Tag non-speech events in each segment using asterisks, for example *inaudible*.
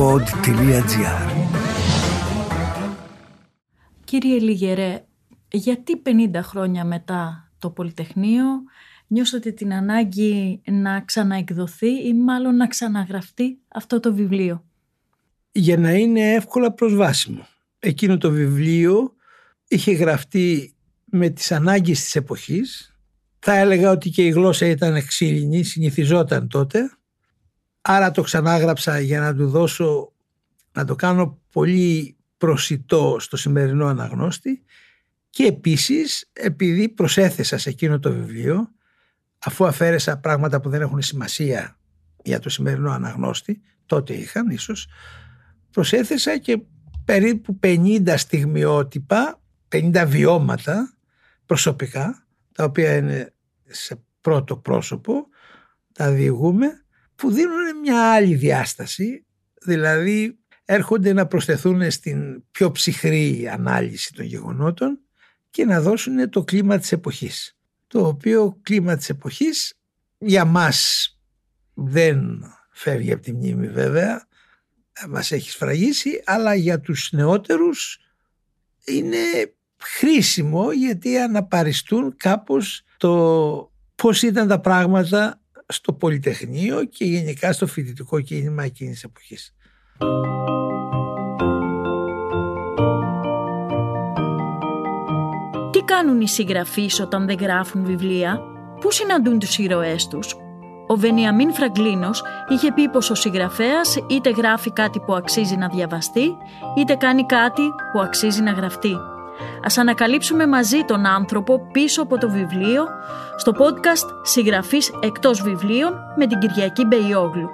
pod.gr Κύριε Λιγερέ, γιατί 50 χρόνια μετά το Πολυτεχνείο νιώσατε την ανάγκη να ξαναεκδοθεί ή μάλλον να ξαναγραφτεί αυτό το βιβλίο; Για να είναι εύκολα προσβάσιμο. Εκείνο το βιβλίο είχε γραφτεί με τις ανάγκες της εποχής. Θα έλεγα ότι και η γλώσσα ήταν ξύλινη, συνηθιζόταν τότε. Άρα το ξανάγραψα για να του δώσω, να το κάνω πολύ προσιτό στο σημερινό αναγνώστη. Και επίσης επειδή προσέθεσα σε εκείνο το βιβλίο αφού αφαίρεσα πράγματα που δεν έχουν σημασία για το σημερινό αναγνώστη, τότε είχαν ίσως, προσέθεσα και περίπου 50 στιγμιότυπα, 50 βιώματα προσωπικά, τα οποία είναι σε πρώτο πρόσωπο, τα διηγούμε, που δίνουν μια άλλη διάσταση, δηλαδή έρχονται να προσθεθούν στην πιο ψυχρή ανάλυση των γεγονότων και να δώσουν το κλίμα της εποχής. Το οποίο κλίμα της εποχής για μας δεν φεύγει από τη μνήμη βέβαια, μας έχει σφραγίσει, αλλά για τους νεότερους είναι χρήσιμο γιατί αναπαριστούν κάπως το πώς ήταν τα πράγματα στο Πολυτεχνείο και γενικά στο φοιτητικό κίνημα εκείνης της εποχής. Τι κάνουν οι συγγραφείς όταν δεν γράφουν βιβλία, πού συναντούν τους ήρωές τους; Ο Βενιαμίν Φραγκλίνος είχε πει πως ο συγγραφέας είτε γράφει κάτι που αξίζει να διαβαστεί, είτε κάνει κάτι που αξίζει να γραφτεί. Ας ανακαλύψουμε μαζί τον άνθρωπο πίσω από το βιβλίο στο podcast «Συγγραφής εκτός βιβλίων» με την Κυριακή Μπεϊόγλου.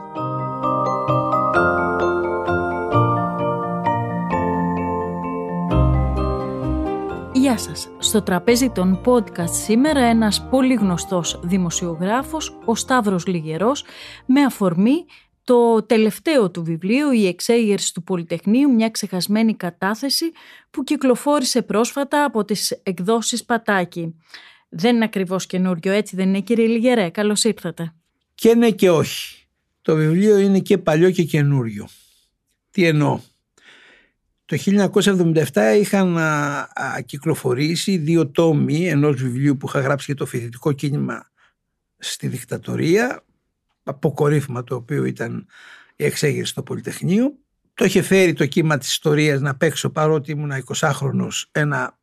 Γεια σας. Στο τραπέζι των podcast σήμερα ένας πολύ γνωστός δημοσιογράφος, ο Σταύρος Λιγερός, με αφορμή το τελευταίο του βιβλίο «Η εξέγερση του Πολυτεχνείου, μια ξεχασμένη κατάθεση» που κυκλοφόρησε πρόσφατα από τις εκδόσεις Πατάκη. Δεν είναι ακριβώς καινούριο, έτσι δεν είναι κύριε Λιγερέ; Καλώς ήρθατε. Και ναι και όχι. Το βιβλίο είναι και παλιό και καινούριο. Τι εννοώ; Το 1977 είχαν κυκλοφορήσει δύο τόμοι ενός βιβλίου που είχα γράψει για το φοιτητικό κίνημα στη δικτατορία αποκορύφημα το οποίο ήταν η εξέγερση στο Πολυτεχνείο. Το είχε φέρει το κύμα της ιστορίας να παίξω παρότι ήμουν 20χρονος ένα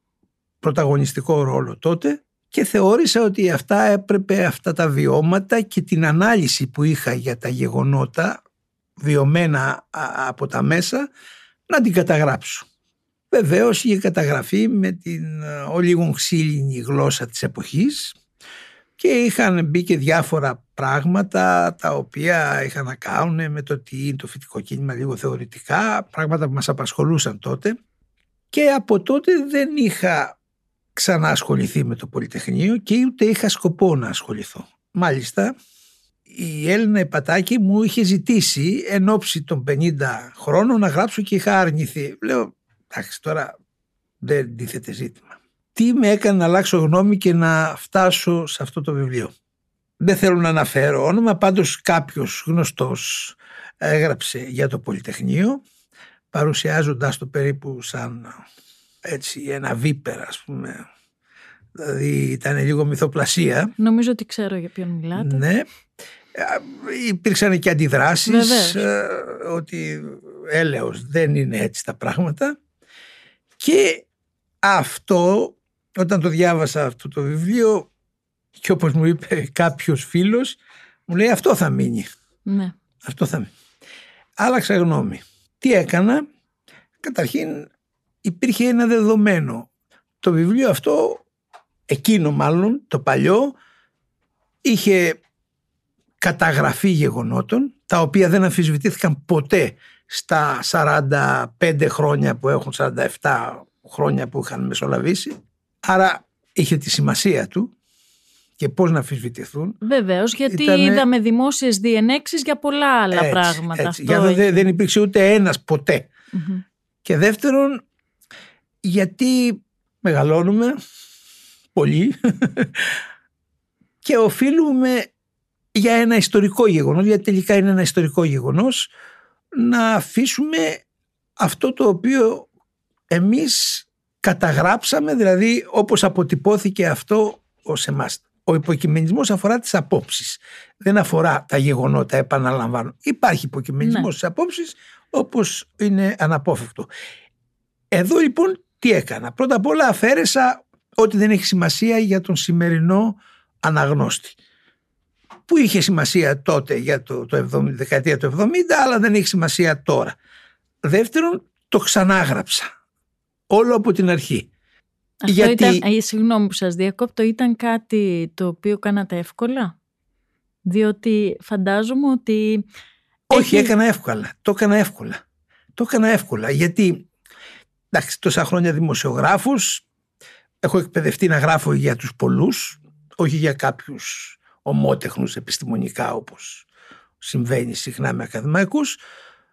πρωταγωνιστικό ρόλο τότε και θεώρησα ότι αυτά έπρεπε αυτά τα βιώματα και την ανάλυση που είχα για τα γεγονότα βιωμένα από τα μέσα να την καταγράψω. Βεβαίως είχε καταγραφεί με την ολίγων ξύλινη γλώσσα της εποχής και είχαν μπει και διάφορα πράγματα τα οποία είχαν να κάνουν με το τι είναι το φυτικό κίνημα λίγο θεωρητικά, πράγματα που μας απασχολούσαν τότε και από τότε δεν είχα ξανά ασχοληθεί με το Πολυτεχνείο και ούτε είχα σκοπό να ασχοληθώ. Μάλιστα η Έλληνα Επατάκη μου είχε ζητήσει εν ώψη των 50 χρόνων να γράψω και είχα αρνηθεί. Λέω εντάξει τώρα δεν τίθεται ζήτημα τι με έκανε να αλλάξω γνώμη και να φτάσω σε αυτό το βιβλίο. Δεν θέλω να αναφέρω όνομα, πάντως κάποιος γνωστός έγραψε για το Πολυτεχνείο, παρουσιάζοντάς το περίπου σαν έτσι ένα βίπερα ας πούμε. Δηλαδή ήταν λίγο μυθοπλασία. Νομίζω ότι ξέρω για ποιον μιλάτε. Ναι. Υπήρξαν και αντιδράσεις ε, ότι έλεος δεν είναι έτσι τα πράγματα και αυτό όταν το διάβασα αυτό το βιβλίο και όπως μου είπε κάποιος φίλος μου λέει αυτό θα μείνει. Ναι. Αυτό θα μείνει. Άλλαξα γνώμη. Τι έκανα; Καταρχήν υπήρχε ένα δεδομένο. Το βιβλίο αυτό, εκείνο μάλλον, το παλιό, είχε καταγραφή γεγονότων, τα οποία δεν αμφισβητήθηκαν ποτέ στα 45 χρόνια που έχουν, 47 χρόνια που είχαν μεσολαβήσει Άρα είχε τη σημασία του και πώς να αφισβητηθούν. Βεβαίως, γιατί είδαμε δημόσιες διενέξεις για πολλά άλλα πράγματα. Έτσι. Αυτό δεν, δεν υπήρξε ούτε ένας Και δεύτερον, γιατί μεγαλώνουμε πολύ *laughs* και οφείλουμε για ένα ιστορικό γεγονός, γιατί τελικά είναι ένα ιστορικό γεγονός, να αφήσουμε αυτό το οποίο εμείς καταγράψαμε, δηλαδή όπως αποτυπώθηκε αυτό ως εμάς. Ο υποκειμενισμός αφορά τις απόψεις. Δεν αφορά τα γεγονότα, επαναλαμβάνω. Υπάρχει υποκειμενισμός ναι. στις απόψεις όπως είναι αναπόφευκτο. Εδώ λοιπόν τι έκανα. Πρώτα απ' όλα αφαίρεσα ότι δεν έχει σημασία για τον σημερινό αναγνώστη. Που είχε σημασία τότε για το, το 70, δεκαετία του 70 αλλά δεν έχει σημασία τώρα. Δεύτερον το ξανάγραψα. Όλο από την αρχή. Αυτό Γιατί... ήταν, ε, συγγνώμη που σας διακόπτω, ήταν κάτι το οποίο κάνατε εύκολα; Διότι φαντάζομαι ότι... Όχι, έκανα εύκολα. Το έκανα εύκολα. Το έκανα εύκολα γιατί εντάξει, τόσα χρόνια δημοσιογράφος έχω εκπαιδευτεί να γράφω για τους πολλούς όχι για κάποιους ομότεχνους επιστημονικά όπως συμβαίνει συχνά με ακαδημαϊκούς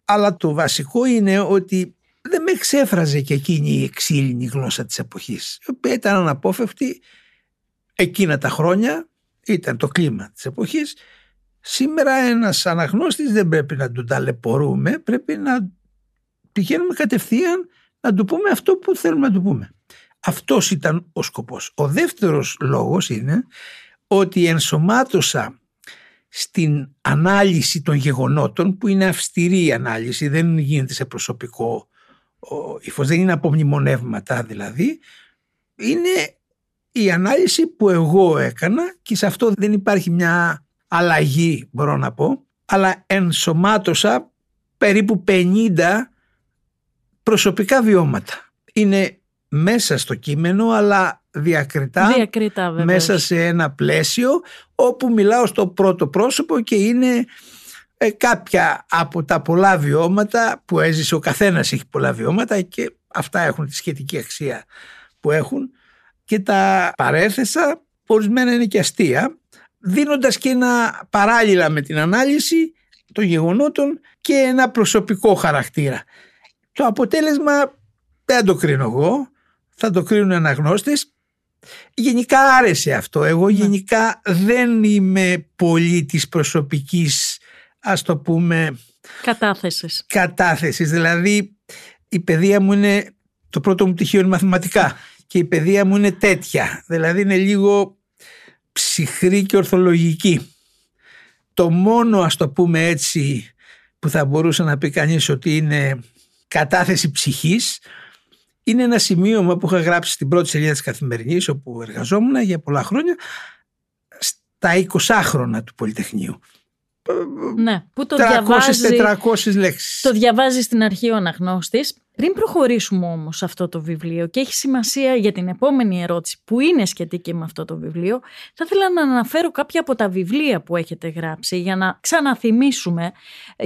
αλλά το βασικό είναι ότι δεν με εξέφραζε και εκείνη η εξήλυνη γλώσσα της εποχής η οποία ήταν αναπόφευκτη εκείνα τα χρόνια ήταν το κλίμα της εποχής σήμερα ένας αναγνώστης δεν πρέπει να τον ταλαιπωρούμε πρέπει να πηγαίνουμε κατευθείαν να του πούμε αυτό που θέλουμε να του πούμε. Αυτός ήταν ο σκοπός. Ο δεύτερος λόγος είναι ότι ενσωμάτωσα στην ανάλυση των γεγονότων που είναι αυστηρή η ανάλυση, δεν γίνεται σε προσωπικό ύφος, δεν είναι από μνημονεύματα δηλαδή, είναι η ανάλυση που εγώ έκανα και σε αυτό δεν υπάρχει μια αλλαγή μπορώ να πω, αλλά ενσωμάτωσα περίπου 50 προσωπικά βιώματα. Είναι μέσα στο κείμενο αλλά διακριτά, διακριτά μέσα σε ένα πλαίσιο όπου μιλάω στο πρώτο πρόσωπο και είναι ε, κάποια από τα πολλά βιώματα που έζησε ο καθένας έχει πολλά βιώματα και αυτά έχουν τη σχετική αξία που έχουν και τα παρέθεσα ορισμένα είναι και αστεία δίνοντας και ένα παράλληλα με την ανάλυση των γεγονότων και ένα προσωπικό χαρακτήρα το αποτέλεσμα δεν το κρίνω εγώ, θα το κρίνουν αναγνώστες. Γενικά άρεσε αυτό. Εγώ ναι. γενικά δεν είμαι πολύ της προσωπικής, ας το πούμε... Κατάθεσης. Κατάθεσης. Δηλαδή η παιδεία μου είναι, το πρώτο μου πτυχίο είναι μαθηματικά και η παιδεία μου είναι τέτοια. Δηλαδή είναι λίγο ψυχρή και ορθολογική. Το μόνο ας το πούμε έτσι που θα μπορούσε να πει κανείς ότι είναι κατάθεση ψυχής είναι ένα σημείωμα που είχα γράψει στην πρώτη σελίδα της Καθημερινής όπου εργαζόμουν για πολλά χρόνια στα 20 χρόνια του Πολυτεχνείου. Ναι, που το 300-400 λέξεις. Το διαβάζεις στην αρχή ο αναγνώστης πριν προχωρήσουμε όμως σε αυτό το βιβλίο και έχει σημασία για την επόμενη ερώτηση που είναι σχετική με αυτό το βιβλίο, θα ήθελα να αναφέρω κάποια από τα βιβλία που έχετε γράψει για να ξαναθυμίσουμε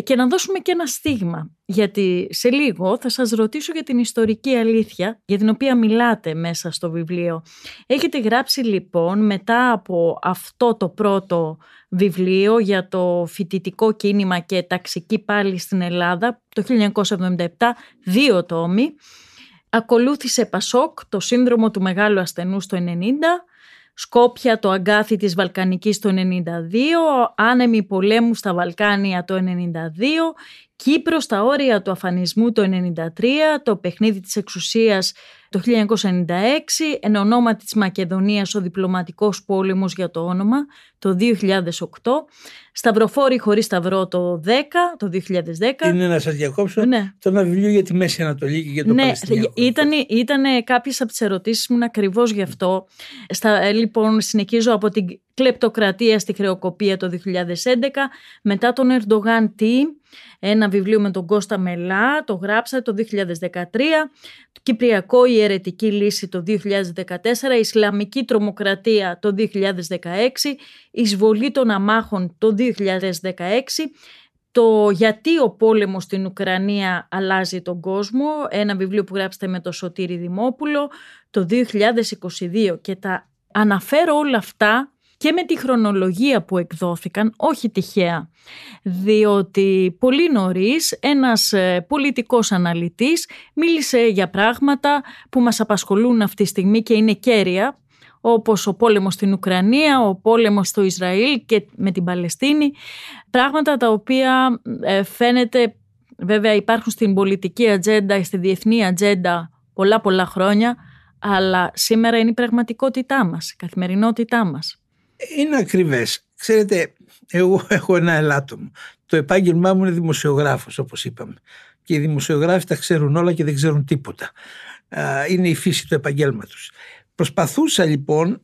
και να δώσουμε και ένα στίγμα. Γιατί σε λίγο θα σας ρωτήσω για την ιστορική αλήθεια για την οποία μιλάτε μέσα στο βιβλίο. Έχετε γράψει λοιπόν μετά από αυτό το πρώτο βιβλίο για το φοιτητικό κίνημα και ταξική πάλι στην Ελλάδα το 1977, δύο τόμοι. Ακολούθησε Πασόκ, το σύνδρομο του μεγάλου ασθενού το 90, Σκόπια το αγκάθι της Βαλκανικής το 92, άνεμοι πολέμου στα Βαλκάνια το 92, Κύπρος στα όρια του αφανισμού το 93, το παιχνίδι της εξουσίας το 1996, εν ονόματι της Μακεδονίας ο διπλωματικός πόλεμος για το όνομα το 2008, Σταυροφόρη χωρίς σταυρό το 10, το 2010. Είναι να σας διακόψω ναι. το ένα βιβλίο για τη Μέση Ανατολή και για το ναι, Ήταν, ήταν κάποιες από τις ερωτήσεις μου ακριβώς γι' αυτό. Στα, ε, λοιπόν, συνεχίζω από την κλεπτοκρατία στη χρεοκοπία το 2011, μετά τον Ερντογάν τι, ένα βιβλίο με τον Κώστα Μελά, το γράψα το 2013, το Κυπριακό η αιρετική λύση το 2014, Ισλαμική τρομοκρατία το 2016, Εισβολή των αμάχων το 2016, το «Γιατί ο πόλεμος στην Ουκρανία αλλάζει τον κόσμο», ένα βιβλίο που γράψετε με το Σωτήρη Δημόπουλο, το 2022 και τα αναφέρω όλα αυτά και με τη χρονολογία που εκδόθηκαν, όχι τυχαία, διότι πολύ νωρίς ένας ε, πολιτικός αναλυτής μίλησε για πράγματα που μας απασχολούν αυτή τη στιγμή και είναι κέρια, όπως ο πόλεμος στην Ουκρανία, ο πόλεμος στο Ισραήλ και με την Παλαιστίνη, πράγματα τα οποία ε, φαίνεται Βέβαια υπάρχουν στην πολιτική ατζέντα, στη διεθνή ατζέντα πολλά πολλά χρόνια, αλλά σήμερα είναι η πραγματικότητά μας, η καθημερινότητά μας. Είναι ακριβές. Ξέρετε, εγώ *laughs* έχω ένα ελάττωμα. Το επάγγελμά μου είναι δημοσιογράφος, όπως είπαμε. Και οι δημοσιογράφοι τα ξέρουν όλα και δεν ξέρουν τίποτα. Είναι η φύση του επαγγέλματος. Προσπαθούσα λοιπόν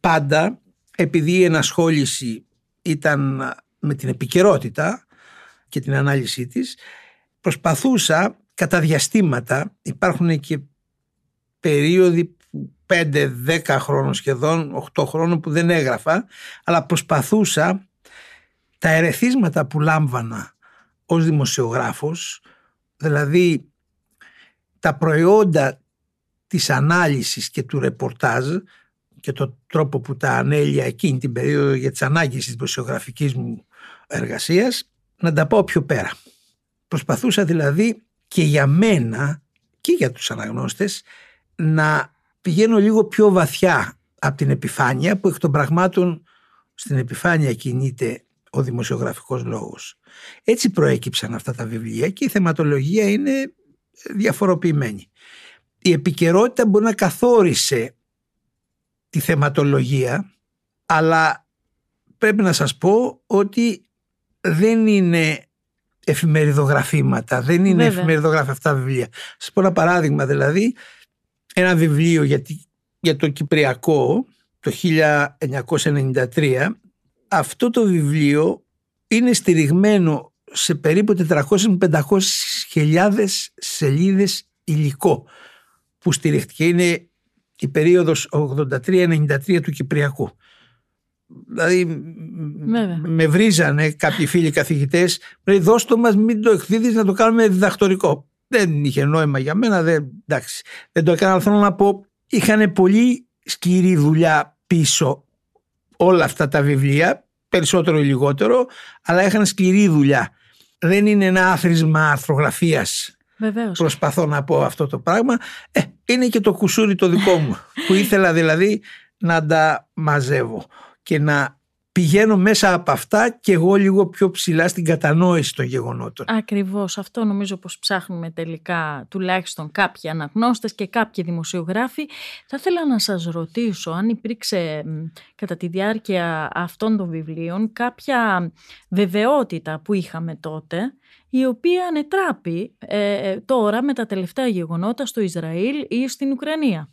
πάντα, επειδή η ενασχόληση ήταν με την επικαιρότητα και την ανάλυση της, προσπαθούσα κατά διαστήματα, υπάρχουν και περίοδοι 5-10 χρόνων σχεδόν, 8 χρόνων που δεν έγραφα, αλλά προσπαθούσα τα ερεθίσματα που λάμβανα ως δημοσιογράφος, δηλαδή τα προϊόντα της ανάλυσης και του ρεπορτάζ και το τρόπο που τα ανέλυα εκείνη την περίοδο για τις ανάγκες της δημοσιογραφικής μου εργασίας, να τα πάω πιο πέρα. Προσπαθούσα δηλαδή και για μένα και για τους αναγνώστες να πηγαίνω λίγο πιο βαθιά από την επιφάνεια που εκ των πραγμάτων στην επιφάνεια κινείται ο δημοσιογραφικός λόγος. Έτσι προέκυψαν αυτά τα βιβλία και η θεματολογία είναι διαφοροποιημένη. Η επικαιρότητα μπορεί να καθόρισε τη θεματολογία αλλά πρέπει να σας πω ότι δεν είναι εφημεριδογραφήματα, δεν είναι Βέβαια. εφημεριδογράφια αυτά τα βιβλία. Σας πω ένα παράδειγμα δηλαδή, ένα βιβλίο για, για το Κυπριακό το 1993 αυτό το βιβλίο είναι στηριγμένο σε περίπου 400-500 χιλιάδες σελίδες υλικό που στηριχτηκε. Είναι η περίοδος 83-93 του Κυπριακού. Δηλαδή με βρίζανε κάποιοι φίλοι καθηγητές λέει δώσ' το μας μην το εκδίδεις να το κάνουμε διδακτορικό. Δεν είχε νόημα για μένα, δεν, εντάξει, δεν το έκανα. Αλλά θέλω να πω, είχαν πολύ σκληρή δουλειά πίσω όλα αυτά τα βιβλία, περισσότερο ή λιγότερο, αλλά είχαν σκληρή δουλειά. Δεν είναι ένα άθροισμα αρθρογραφίας. Βεβαίως. Προσπαθώ να πω αυτό το πράγμα. Ε, είναι και το κουσούρι το δικό μου, *laughs* που ήθελα δηλαδή να τα μαζεύω και να πηγαίνω μέσα από αυτά και εγώ λίγο πιο ψηλά στην κατανόηση των γεγονότων. Ακριβώς. Αυτό νομίζω πως ψάχνουμε τελικά τουλάχιστον κάποιοι αναγνώστες και κάποιοι δημοσιογράφοι. Θα ήθελα να σας ρωτήσω αν υπήρξε κατά τη διάρκεια αυτών των βιβλίων κάποια βεβαιότητα που είχαμε τότε η οποία ανετράπει ε, τώρα με τα τελευταία γεγονότα στο Ισραήλ ή στην Ουκρανία.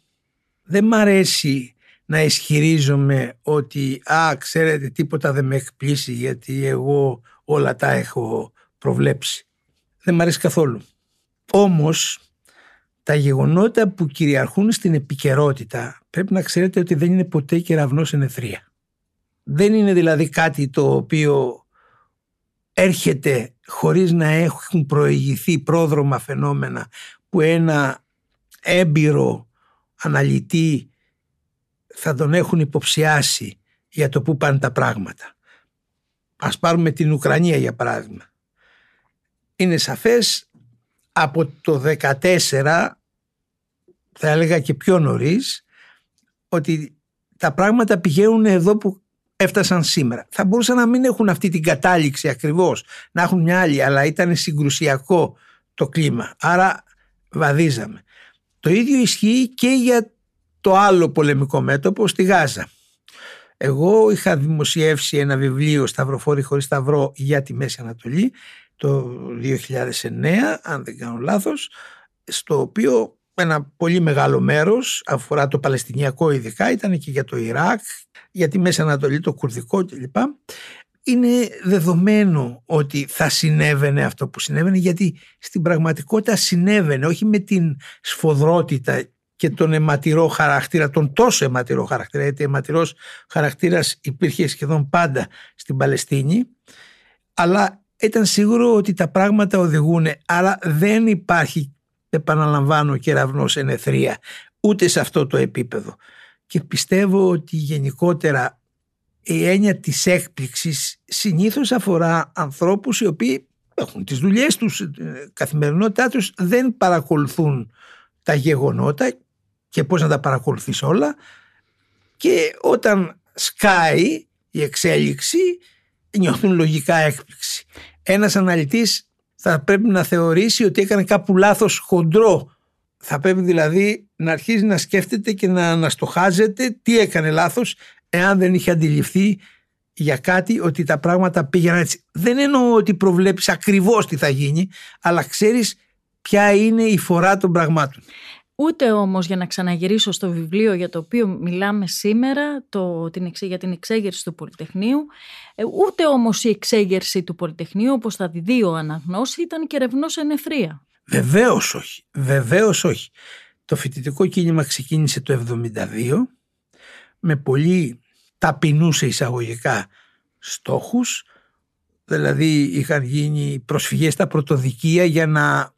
Δεν μ' αρέσει να ισχυρίζομαι ότι «Α, ξέρετε, τίποτα δεν με εκπλήσει γιατί εγώ όλα τα έχω προβλέψει». Δεν μ' αρέσει καθόλου. Όμως, τα γεγονότα που κυριαρχούν στην επικαιρότητα πρέπει να ξέρετε ότι δεν είναι ποτέ κεραυνός ενεθρία. Δεν είναι δηλαδή κάτι το οποίο έρχεται χωρίς να έχουν προηγηθεί πρόδρομα φαινόμενα που ένα έμπειρο αναλυτή θα τον έχουν υποψιάσει για το πού πάνε τα πράγματα. Ας πάρουμε την Ουκρανία για παράδειγμα. Είναι σαφές από το 14 θα έλεγα και πιο νωρίς ότι τα πράγματα πηγαίνουν εδώ που έφτασαν σήμερα. Θα μπορούσαν να μην έχουν αυτή την κατάληξη ακριβώς, να έχουν μια άλλη, αλλά ήταν συγκρουσιακό το κλίμα. Άρα βαδίζαμε. Το ίδιο ισχύει και για το άλλο πολεμικό μέτωπο στη Γάζα. Εγώ είχα δημοσιεύσει ένα βιβλίο «Σταυροφόρη χωρίς σταυρό» για τη Μέση Ανατολή το 2009, αν δεν κάνω λάθος, στο οποίο ένα πολύ μεγάλο μέρος αφορά το Παλαιστινιακό ειδικά, ήταν και για το Ιράκ, για τη Μέση Ανατολή, το Κουρδικό κλπ. Είναι δεδομένο ότι θα συνέβαινε αυτό που συνέβαινε γιατί στην πραγματικότητα συνέβαινε όχι με την σφοδρότητα και τον αιματηρό χαρακτήρα, τον τόσο αιματηρό χαρακτήρα, γιατί αιματηρός χαρακτήρας υπήρχε σχεδόν πάντα στην Παλαιστίνη, αλλά ήταν σίγουρο ότι τα πράγματα οδηγούν, άρα δεν υπάρχει, επαναλαμβάνω, κεραυνός ενεθρία, ούτε σε αυτό το επίπεδο. Και πιστεύω ότι γενικότερα η έννοια της έκπληξης συνήθως αφορά ανθρώπους οι οποίοι έχουν τις δουλειές τους, ε, καθημερινότητά τους, δεν παρακολουθούν τα γεγονότα και πώς να τα παρακολουθείς όλα και όταν σκάει η εξέλιξη νιώθουν λογικά έκπληξη. Ένας αναλυτής θα πρέπει να θεωρήσει ότι έκανε κάπου λάθος χοντρό. Θα πρέπει δηλαδή να αρχίζει να σκέφτεται και να αναστοχάζεται τι έκανε λάθος εάν δεν είχε αντιληφθεί για κάτι ότι τα πράγματα πήγαιναν έτσι. Δεν εννοώ ότι προβλέπεις ακριβώς τι θα γίνει, αλλά ξέρεις ποια είναι η φορά των πραγμάτων. Ούτε όμως για να ξαναγυρίσω στο βιβλίο για το οποίο μιλάμε σήμερα, το, την, για την εξέγερση του Πολυτεχνείου, ε, ούτε όμως η εξέγερση του Πολυτεχνείου, όπως θα δει ο αναγνώση, ήταν και ρευνός εν ευθρία. Βεβαίως όχι, βεβαίως όχι. Το φοιτητικό κίνημα ξεκίνησε το 1972 με πολύ ταπεινούσε εισαγωγικά στόχους, δηλαδή είχαν γίνει προσφυγές στα πρωτοδικεία για να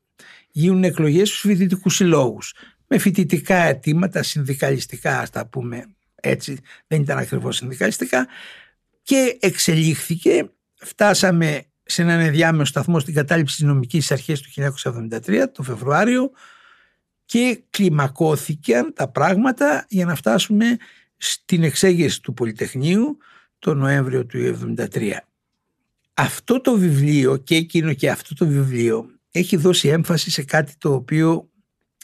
γίνουν εκλογές στους φοιτητικούς συλλόγους με φοιτητικά αιτήματα, συνδικαλιστικά ας τα πούμε έτσι, δεν ήταν ακριβώς συνδικαλιστικά. Και εξελίχθηκε, φτάσαμε σε έναν ενδιάμεσο σταθμό στην κατάληψη της νομικής αρχής του 1973, το Φεβρουάριο και κλιμακώθηκαν τα πράγματα για να φτάσουμε στην εξέγερση του Πολυτεχνείου το Νοέμβριο του 1973. Αυτό το βιβλίο και εκείνο και αυτό το βιβλίο έχει δώσει έμφαση σε κάτι το οποίο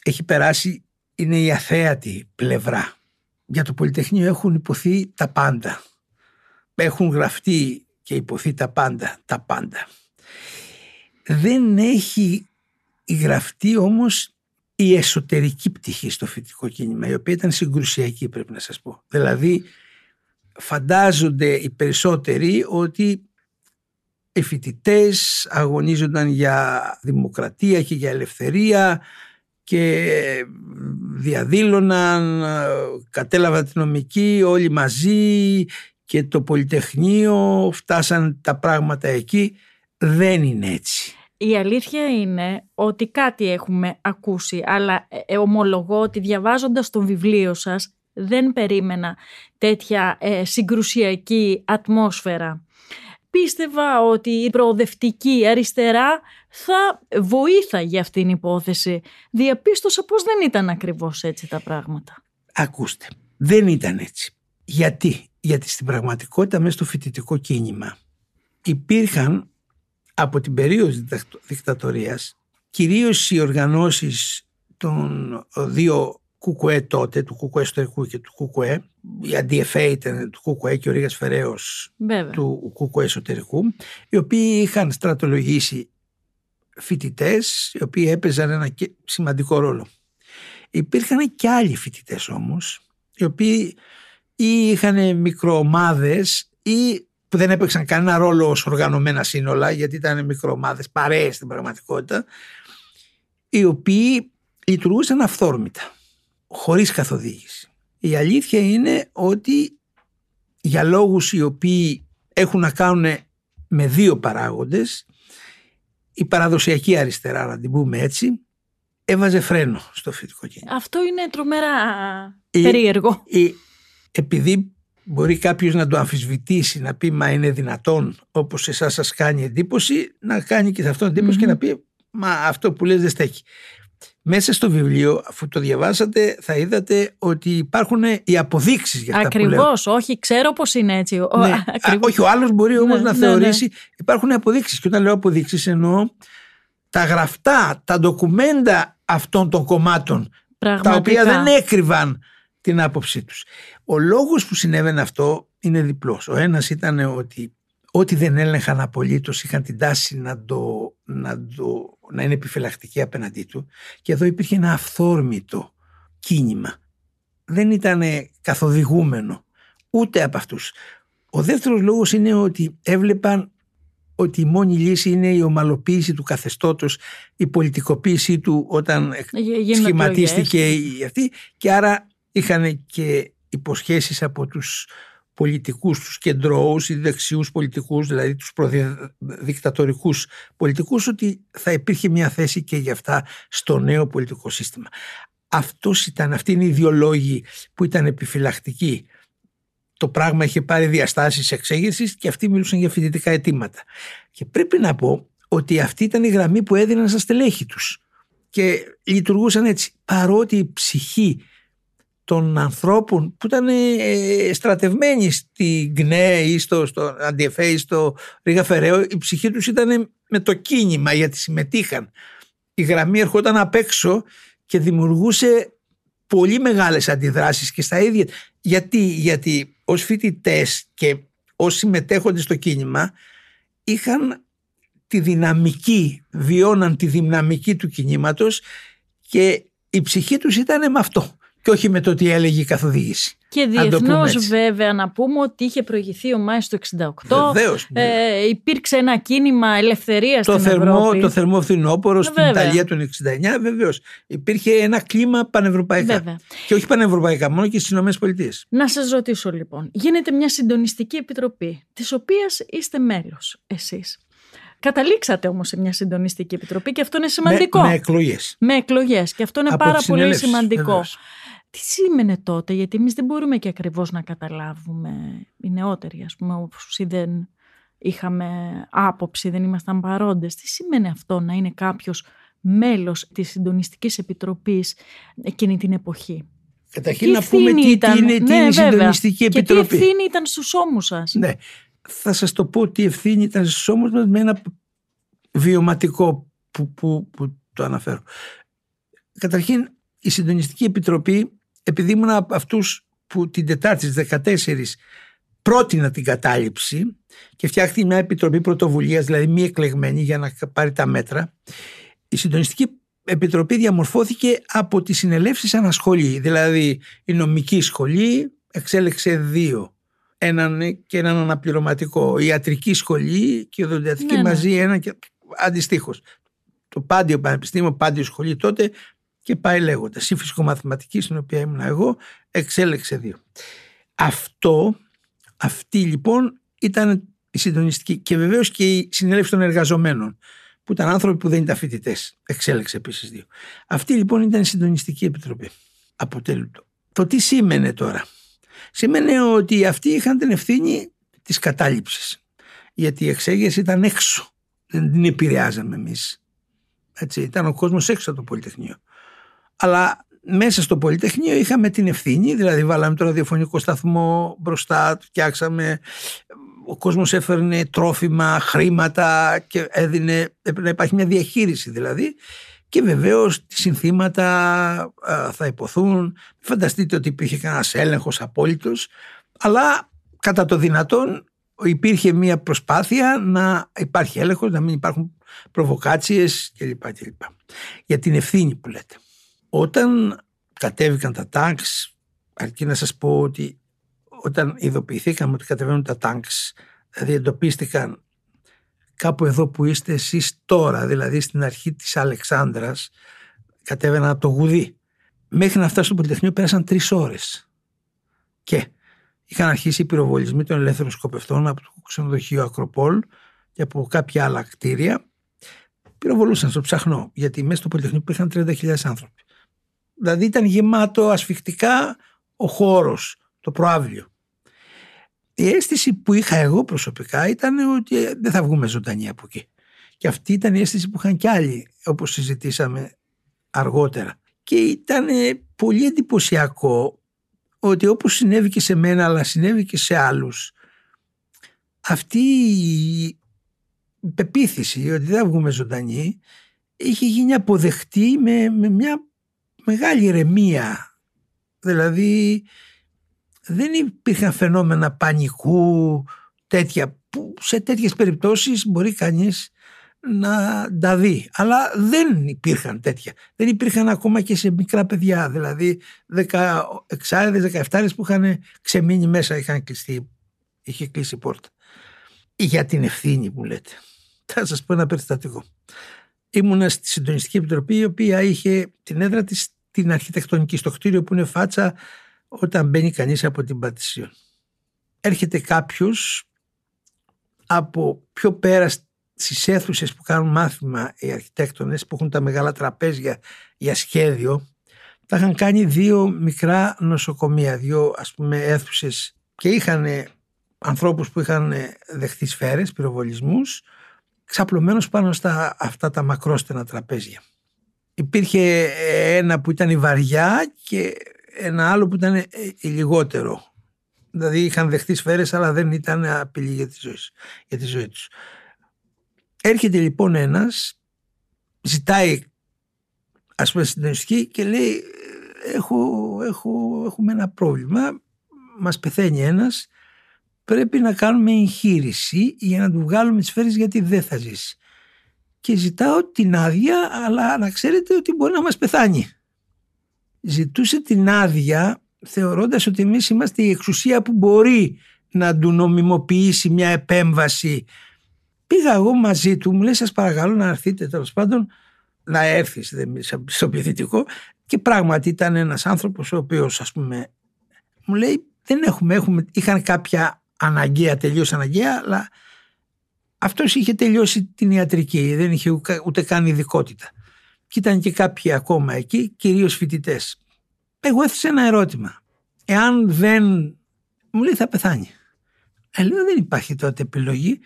έχει περάσει είναι η αθέατη πλευρά. Για το Πολυτεχνείο έχουν υποθεί τα πάντα. Έχουν γραφτεί και υποθεί τα πάντα, τα πάντα. Δεν έχει γραφτεί όμως η εσωτερική πτυχή στο φοιτητικό κίνημα, η οποία ήταν συγκρουσιακή πρέπει να σας πω. Δηλαδή φαντάζονται οι περισσότεροι ότι οι φοιτητές αγωνίζονταν για δημοκρατία και για ελευθερία και διαδήλωναν, κατέλαβαν την νομική όλοι μαζί και το Πολυτεχνείο φτάσαν τα πράγματα εκεί. Δεν είναι έτσι. Η αλήθεια είναι ότι κάτι έχουμε ακούσει, αλλά ε, ε, ομολογώ ότι διαβάζοντας το βιβλίο σας δεν περίμενα τέτοια ε, συγκρουσιακή ατμόσφαιρα. Πίστευα ότι η προοδευτική αριστερά θα βοήθαγε αυτήν την υπόθεση. Διαπίστωσα πως δεν ήταν ακριβώς έτσι τα πράγματα. Ακούστε, δεν ήταν έτσι. Γιατί, γιατί στην πραγματικότητα μέσα στο φοιτητικό κίνημα υπήρχαν από την περίοδο της δικτατορίας κυρίως οι οργανώσεις των δύο Κουκουέ τότε, του Κουκουέ εσωτερικού και του Κουκουέ, η αντιεφέ ήταν του Κουκουέ και ο Ρίγας Φεραίος του Κουκουέ εσωτερικού, οι οποίοι είχαν στρατολογήσει φοιτητές, οι οποίοι έπαιζαν ένα σημαντικό ρόλο. Υπήρχαν και άλλοι φοιτητές όμως, οι οποίοι ή είχαν μικροομάδες ή που δεν έπαιξαν κανένα ρόλο ως οργανωμένα σύνολα γιατί ήταν μικροομάδες, παρέες στην πραγματικότητα οι οποίοι λειτουργούσαν αυθόρμητα χωρίς καθοδήγηση. Η αλήθεια είναι ότι για λόγους οι οποίοι έχουν να κάνουν με δύο παράγοντες η παραδοσιακή αριστερά να την πούμε έτσι έβαζε φρένο στο φοιτικό κίνημα. Αυτό είναι τρομερά περίεργο. Η, επειδή μπορεί κάποιος να το αμφισβητήσει να πει μα είναι δυνατόν όπως εσάς σας κάνει εντύπωση να κάνει και σε αυτόν εντύπωση και να πει μα αυτό που λες δεν στέκει. Μέσα στο βιβλίο, αφού το διαβάσατε, θα είδατε ότι υπάρχουν οι αποδείξεις για αυτά Ακριβώς, που λέω. όχι, ξέρω πώς είναι έτσι. Ναι. *laughs* όχι, ο άλλος μπορεί όμως ναι, να ναι, θεωρήσει, ναι. υπάρχουν αποδείξεις. Και όταν λέω αποδείξεις εννοώ τα γραφτά, τα ντοκουμέντα αυτών των κομμάτων, τα οποία δεν έκρυβαν την άποψή τους. Ο λόγος που συνέβαινε αυτό είναι διπλός. Ο ένας ήταν ότι ό,τι δεν έλεγχαν απολύτως είχαν την τάση να, το, να, το, να είναι επιφυλακτικοί απέναντί του και εδώ υπήρχε ένα αυθόρμητο κίνημα. Δεν ήταν καθοδηγούμενο ούτε από αυτούς. Ο δεύτερος λόγος είναι ότι έβλεπαν ότι η μόνη λύση είναι η ομαλοποίηση του καθεστώτος, η πολιτικοποίησή του όταν σχηματίστηκε αυτή και άρα είχαν και υποσχέσεις από τους πολιτικούς, τους κεντρώους ή δεξιούς πολιτικούς, δηλαδή τους προδικτατορικούς πολιτικούς, ότι θα υπήρχε μια θέση και για αυτά στο νέο πολιτικό σύστημα. Αυτός ήταν, αυτή είναι η ιδεολόγοι που ήταν επιφυλακτικοί. Το πράγμα είχε πάρει διαστάσεις εξέγερσης και αυτοί μιλούσαν για φοιτητικά αιτήματα. Και πρέπει να πω ότι αυτή ήταν η γραμμή που έδιναν στα στελέχη τους και λειτουργούσαν έτσι. Παρότι η ψυχή των ανθρώπων που ήταν ε, στρατευμένοι στη ΓΝΕ ή στο, στο Αντιεφέ ή στο Ρίγα Φεραίο η ψυχή τους ήταν με το κίνημα γιατί συμμετείχαν. Η γραμμή ερχόταν απ' έξω και δημιουργούσε πολύ μεγάλες αντιδράσεις και στα ίδια. Γιατί, γιατί ως φοιτητές και ως συμμετέχοντες στο κίνημα είχαν τη δυναμική, βιώναν τη δυναμική του κινήματος και η ψυχή τους ήταν με αυτό και όχι με το τι έλεγε η καθοδήγηση. Και διεθνώς, βέβαια, να πούμε ότι είχε προηγηθεί ο Μάης το 1968. Βεβαίως, ναι. ε, υπήρξε ένα κίνημα ελευθερίας στην θερμό, Ευρώπη. Το θερμό φθινόπωρο στην Ιταλία του 1969, βεβαίως. Υπήρχε ένα κλίμα πανευρωπαϊκά. Βέβαια. Και όχι πανευρωπαϊκά, μόνο και στις ΗΠΑ. Να σας ρωτήσω λοιπόν, γίνεται μια συντονιστική επιτροπή, της οποίας είστε μέλος εσείς. Καταλήξατε όμως σε μια συντονιστική επιτροπή και αυτό είναι σημαντικό. Με, με εκλογές. Με εκλογές. Και αυτό είναι πάρα πολύ σημαντικό. Τι σήμαινε τότε, γιατί εμείς δεν μπορούμε και ακριβώς να καταλάβουμε οι νεότεροι, ας πούμε, όσοι δεν είχαμε άποψη, δεν ήμασταν παρόντες. Τι σημαίνει αυτό να είναι κάποιος μέλος της συντονιστικής επιτροπής εκείνη την εποχή; Καταρχήν να πούμε τι, ήταν, είναι, τι ναι, η συντονιστική επιτροπή. Και τι ευθύνη ήταν στους ώμους σας; Ναι, θα σας το πω τι ευθύνη ήταν στους ώμους μας με ένα βιωματικό που, που, που το αναφέρω. Καταρχήν η συντονιστική επιτροπή επειδή ήμουν από αυτούς που την Τετάρτη στις 14 πρότεινα την κατάληψη και φτιάχτηκε μια επιτροπή πρωτοβουλίας, δηλαδή μη εκλεγμένη για να πάρει τα μέτρα, η συντονιστική επιτροπή διαμορφώθηκε από τις συνελεύσεις ανασχολή. Δηλαδή η νομική σχολή εξέλεξε δύο. Έναν και έναν αναπληρωματικό. Η ιατρική σχολή και η οδοντιατρική ναι, ναι. μαζί ένα και αντιστοίχως. Το Πάντιο Πανεπιστήμιο, Πάντιο Σχολή τότε και πάει λέγοντας. Η φυσικομαθηματική στην οποία ήμουν εγώ εξέλεξε δύο. Αυτό, αυτή λοιπόν ήταν η συντονιστική και βεβαίως και η συνέλευση των εργαζομένων που ήταν άνθρωποι που δεν ήταν φοιτητές. Εξέλεξε επίσης δύο. Αυτή λοιπόν ήταν η συντονιστική επιτροπή. Αποτέλει το. Το τι σήμαινε τώρα. Σήμαινε ότι αυτοί είχαν την ευθύνη της κατάληψης. Γιατί η εξέγερση ήταν έξω. Δεν την επηρεάζαμε εμείς. Έτσι, ήταν ο κόσμος έξω από το Πολυτεχνείο. Αλλά μέσα στο Πολυτεχνείο είχαμε την ευθύνη, δηλαδή βάλαμε το ραδιοφωνικό σταθμό μπροστά, φτιάξαμε, ο κόσμος έφερνε τρόφιμα, χρήματα και έδινε, έπρεπε να υπάρχει μια διαχείριση δηλαδή και βεβαίως τα συνθήματα θα υποθούν. Φανταστείτε ότι υπήρχε κανένας έλεγχος απόλυτος, αλλά κατά το δυνατόν υπήρχε μια προσπάθεια να υπάρχει έλεγχος, να μην υπάρχουν προβοκάτσιες κλπ. κλπ. Για την ευθύνη που λέτε. Όταν κατέβηκαν τα τάγκς, αρκεί να σας πω ότι όταν ειδοποιηθήκαμε ότι κατεβαίνουν τα τάγκς, δηλαδή εντοπίστηκαν κάπου εδώ που είστε εσείς τώρα, δηλαδή στην αρχή της Αλεξάνδρας, κατέβαιναν από το γουδί. Μέχρι να φτάσουν στο Πολυτεχνείο πέρασαν τρεις ώρες. Και είχαν αρχίσει οι πυροβολισμοί των ελεύθερων σκοπευτών από το ξενοδοχείο Ακροπόλ και από κάποια άλλα κτίρια. Πυροβολούσαν στο ψαχνό, γιατί μέσα στο Πολυτεχνείο υπήρχαν 30.000 άνθρωποι. Δηλαδή ήταν γεμάτο ασφιχτικά ο χώρος, το προάβλιο. Η αίσθηση που είχα εγώ προσωπικά ήταν ότι ε, δεν θα βγούμε ζωντανοί από εκεί. Και αυτή ήταν η αίσθηση που είχαν κι άλλοι, όπως συζητήσαμε αργότερα. Και ήταν πολύ εντυπωσιακό ότι όπως συνέβη και σε μένα αλλά συνέβη και σε άλλους αυτή η πεποίθηση ότι δεν θα βγούμε ζωντανοί είχε γίνει αποδεχτή με, με μια μεγάλη ηρεμία. Δηλαδή δεν υπήρχαν φαινόμενα πανικού τέτοια που σε τέτοιες περιπτώσεις μπορεί κανείς να τα δει. Αλλά δεν υπήρχαν τέτοια. Δεν υπήρχαν ακόμα και σε μικρά παιδιά. Δηλαδή 16 17 που είχαν ξεμείνει μέσα, είχαν κλειστεί, είχε κλείσει η πόρτα. Για την ευθύνη που λέτε. Θα σας πω ένα περιστατικό. Ήμουνα στη Συντονιστική Επιτροπή η οποία είχε την έδρα της την αρχιτεκτονική στο κτίριο που είναι φάτσα όταν μπαίνει κανείς από την Πατησίων. Έρχεται κάποιος από πιο πέρα στις αίθουσες που κάνουν μάθημα οι αρχιτέκτονες που έχουν τα μεγάλα τραπέζια για σχέδιο τα είχαν κάνει δύο μικρά νοσοκομεία, δύο ας πούμε αίθουσες και είχαν ανθρώπους που είχαν δεχτεί σφαίρες, πυροβολισμούς ξαπλωμένους πάνω στα αυτά τα μακρόστενα τραπέζια υπήρχε ένα που ήταν η βαριά και ένα άλλο που ήταν ε, λιγότερο. Δηλαδή είχαν δεχτεί σφαίρες αλλά δεν ήταν απειλή για τη ζωής, για τη ζωή τους. Έρχεται λοιπόν ένας, ζητάει ας πούμε στην και λέει έχω, έχω, έχουμε ένα πρόβλημα, μας πεθαίνει ένας, πρέπει να κάνουμε εγχείρηση για να του βγάλουμε τις σφαίρες γιατί δεν θα ζήσει. Και ζητάω την άδεια, αλλά να ξέρετε ότι μπορεί να μας πεθάνει. Ζητούσε την άδεια θεωρώντας ότι εμείς είμαστε η εξουσία που μπορεί να του νομιμοποιήσει μια επέμβαση. Πήγα εγώ μαζί του, μου λέει σας παρακαλώ να έρθετε τέλος πάντων να έρθεις στο πληθυντικό και πράγματι ήταν ένας άνθρωπος ο οποίος ας πούμε μου λέει δεν έχουμε, έχουμε είχαν κάποια αναγκαία, τελείως αναγκαία αλλά αυτός είχε τελειώσει την ιατρική, δεν είχε ούτε καν ειδικότητα. Και ήταν και κάποιοι ακόμα εκεί, κυρίως φοιτητές. Εγώ έθεσα ένα ερώτημα. Εάν δεν μου λέει θα πεθάνει. Ε, λέω δεν υπάρχει τότε επιλογή.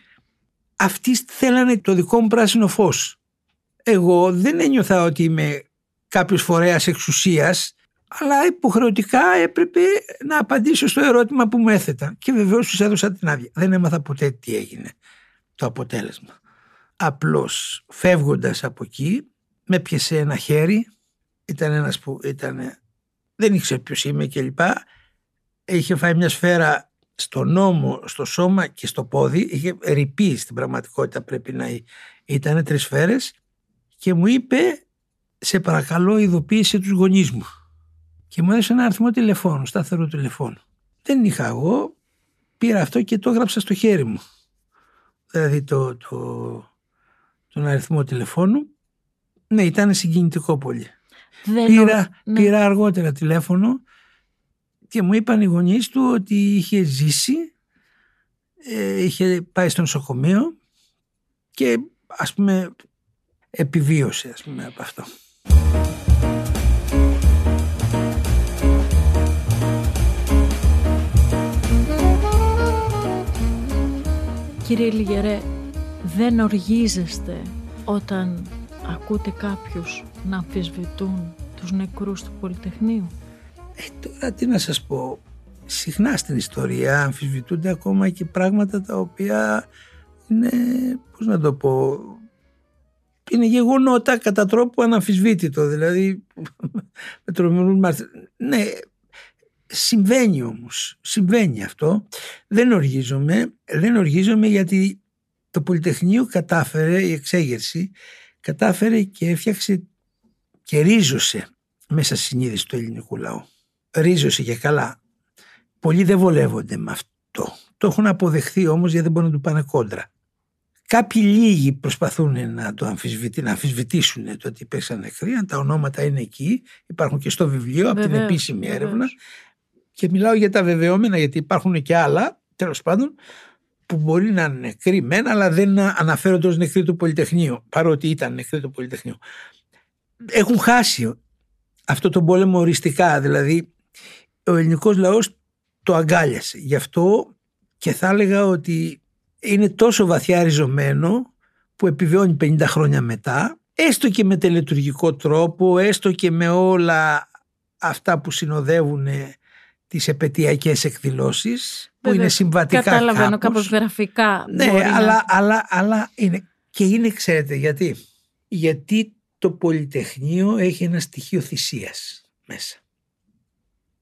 Αυτοί θέλανε το δικό μου πράσινο φως. Εγώ δεν ένιωθα ότι είμαι κάποιος φορέας εξουσίας αλλά υποχρεωτικά έπρεπε να απαντήσω στο ερώτημα που μου έθετα και βεβαίως τους έδωσα την άδεια. Δεν έμαθα ποτέ τι έγινε το αποτέλεσμα. Απλώς φεύγοντας από εκεί με πιεσε ένα χέρι, ήταν ένας που ήταν, δεν ήξερε ποιος είμαι κλπ. Είχε φάει μια σφαίρα στο νόμο, στο σώμα και στο πόδι, είχε ρηπεί στην πραγματικότητα πρέπει να ήταν τρεις σφαίρες και μου είπε σε παρακαλώ ειδοποίησε τους γονείς μου και μου έδωσε ένα αριθμό τηλεφώνου, σταθερό τηλεφώνου. Δεν είχα εγώ, πήρα αυτό και το έγραψα στο χέρι μου. Δηλαδή το, το, τον αριθμό τηλεφώνου. Ναι, ήταν συγκινητικό πολύ. πήρα, ναι. πήρα αργότερα τηλέφωνο και μου είπαν οι γονείς του ότι είχε ζήσει, ε, είχε πάει στο νοσοκομείο και ας πούμε επιβίωσε ας πούμε από αυτό. Κύριε Λιγερέ, δεν οργίζεστε όταν ακούτε κάποιους να αμφισβητούν τους νεκρούς του Πολυτεχνείου; Ε, τώρα τι να σας πω, συχνά στην ιστορία αμφισβητούνται ακόμα και πράγματα τα οποία είναι, πώς να το πω, είναι γεγονότα κατά τρόπο αναμφισβήτητο, δηλαδή *laughs* με Ναι, Συμβαίνει όμως, συμβαίνει αυτό. Δεν οργίζομαι, δεν οργίζομαι γιατί το Πολυτεχνείο κατάφερε, η εξέγερση, κατάφερε και έφτιαξε και ρίζωσε μέσα στη συνείδηση του ελληνικού λαού. Ρίζωσε και καλά. Πολλοί δεν βολεύονται με αυτό. Το έχουν αποδεχθεί όμως γιατί δεν μπορούν να του πάνε κόντρα. Κάποιοι λίγοι προσπαθούν να το αμφισβητήσουν, να αμφισβητήσουν το ότι υπήρξαν νεκροί. Αν τα ονόματα είναι εκεί, υπάρχουν και στο βιβλίο από την επίσημη έρευνα και μιλάω για τα βεβαιώμενα γιατί υπάρχουν και άλλα τέλος πάντων που μπορεί να είναι νεκροί μεν αλλά δεν αναφέρονται ως νεκροί του Πολυτεχνείου παρότι ήταν νεκροί του Πολυτεχνείου. Έχουν χάσει αυτό το πόλεμο οριστικά δηλαδή ο ελληνικός λαός το αγκάλιασε. Γι' αυτό και θα έλεγα ότι είναι τόσο βαθιά ριζωμένο που επιβιώνει 50 χρόνια μετά έστω και με τελετουργικό τρόπο, έστω και με όλα αυτά που συνοδεύουν τις επαιτειακές εκδηλώσεις που είναι συμβατικά Καταλαβαίνω κάπως, γραφικά. Ναι, αλλά, αλλά, αλλά είναι. Και είναι, ξέρετε γιατί; Γιατί το Πολυτεχνείο έχει ένα στοιχείο θυσίας μέσα.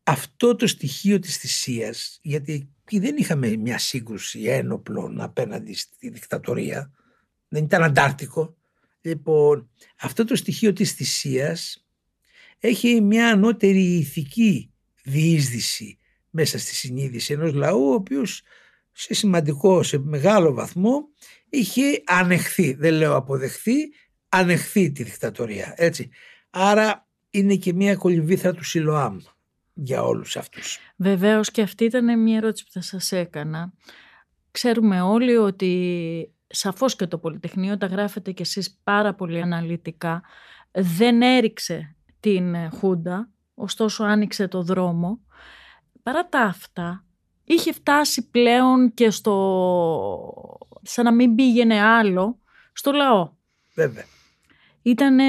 Αυτό το στοιχείο της θυσίας, γιατί δεν είχαμε μια σύγκρουση ένοπλων απέναντι στη δικτατορία, δεν ήταν αντάρτικο. Λοιπόν, αυτό το στοιχείο της θυσίας έχει μια ανώτερη ηθική διείσδυση μέσα στη συνείδηση ενός λαού ο οποίος σε σημαντικό, σε μεγάλο βαθμό είχε ανεχθεί, δεν λέω αποδεχθεί, ανεχθεί τη δικτατορία. Έτσι. Άρα είναι και μια κολυμβήθρα του Σιλοάμ για όλους αυτούς. Βεβαίως και αυτή ήταν μια ερώτηση που θα σας έκανα. Ξέρουμε όλοι ότι σαφώς και το Πολυτεχνείο, τα γράφετε κι εσείς πάρα πολύ αναλυτικά, δεν έριξε την Χούντα, ωστόσο άνοιξε το δρόμο. Παρά τα αυτά, είχε φτάσει πλέον και στο... σαν να μην πήγαινε άλλο, στο λαό. Βέβαια. Ήτανε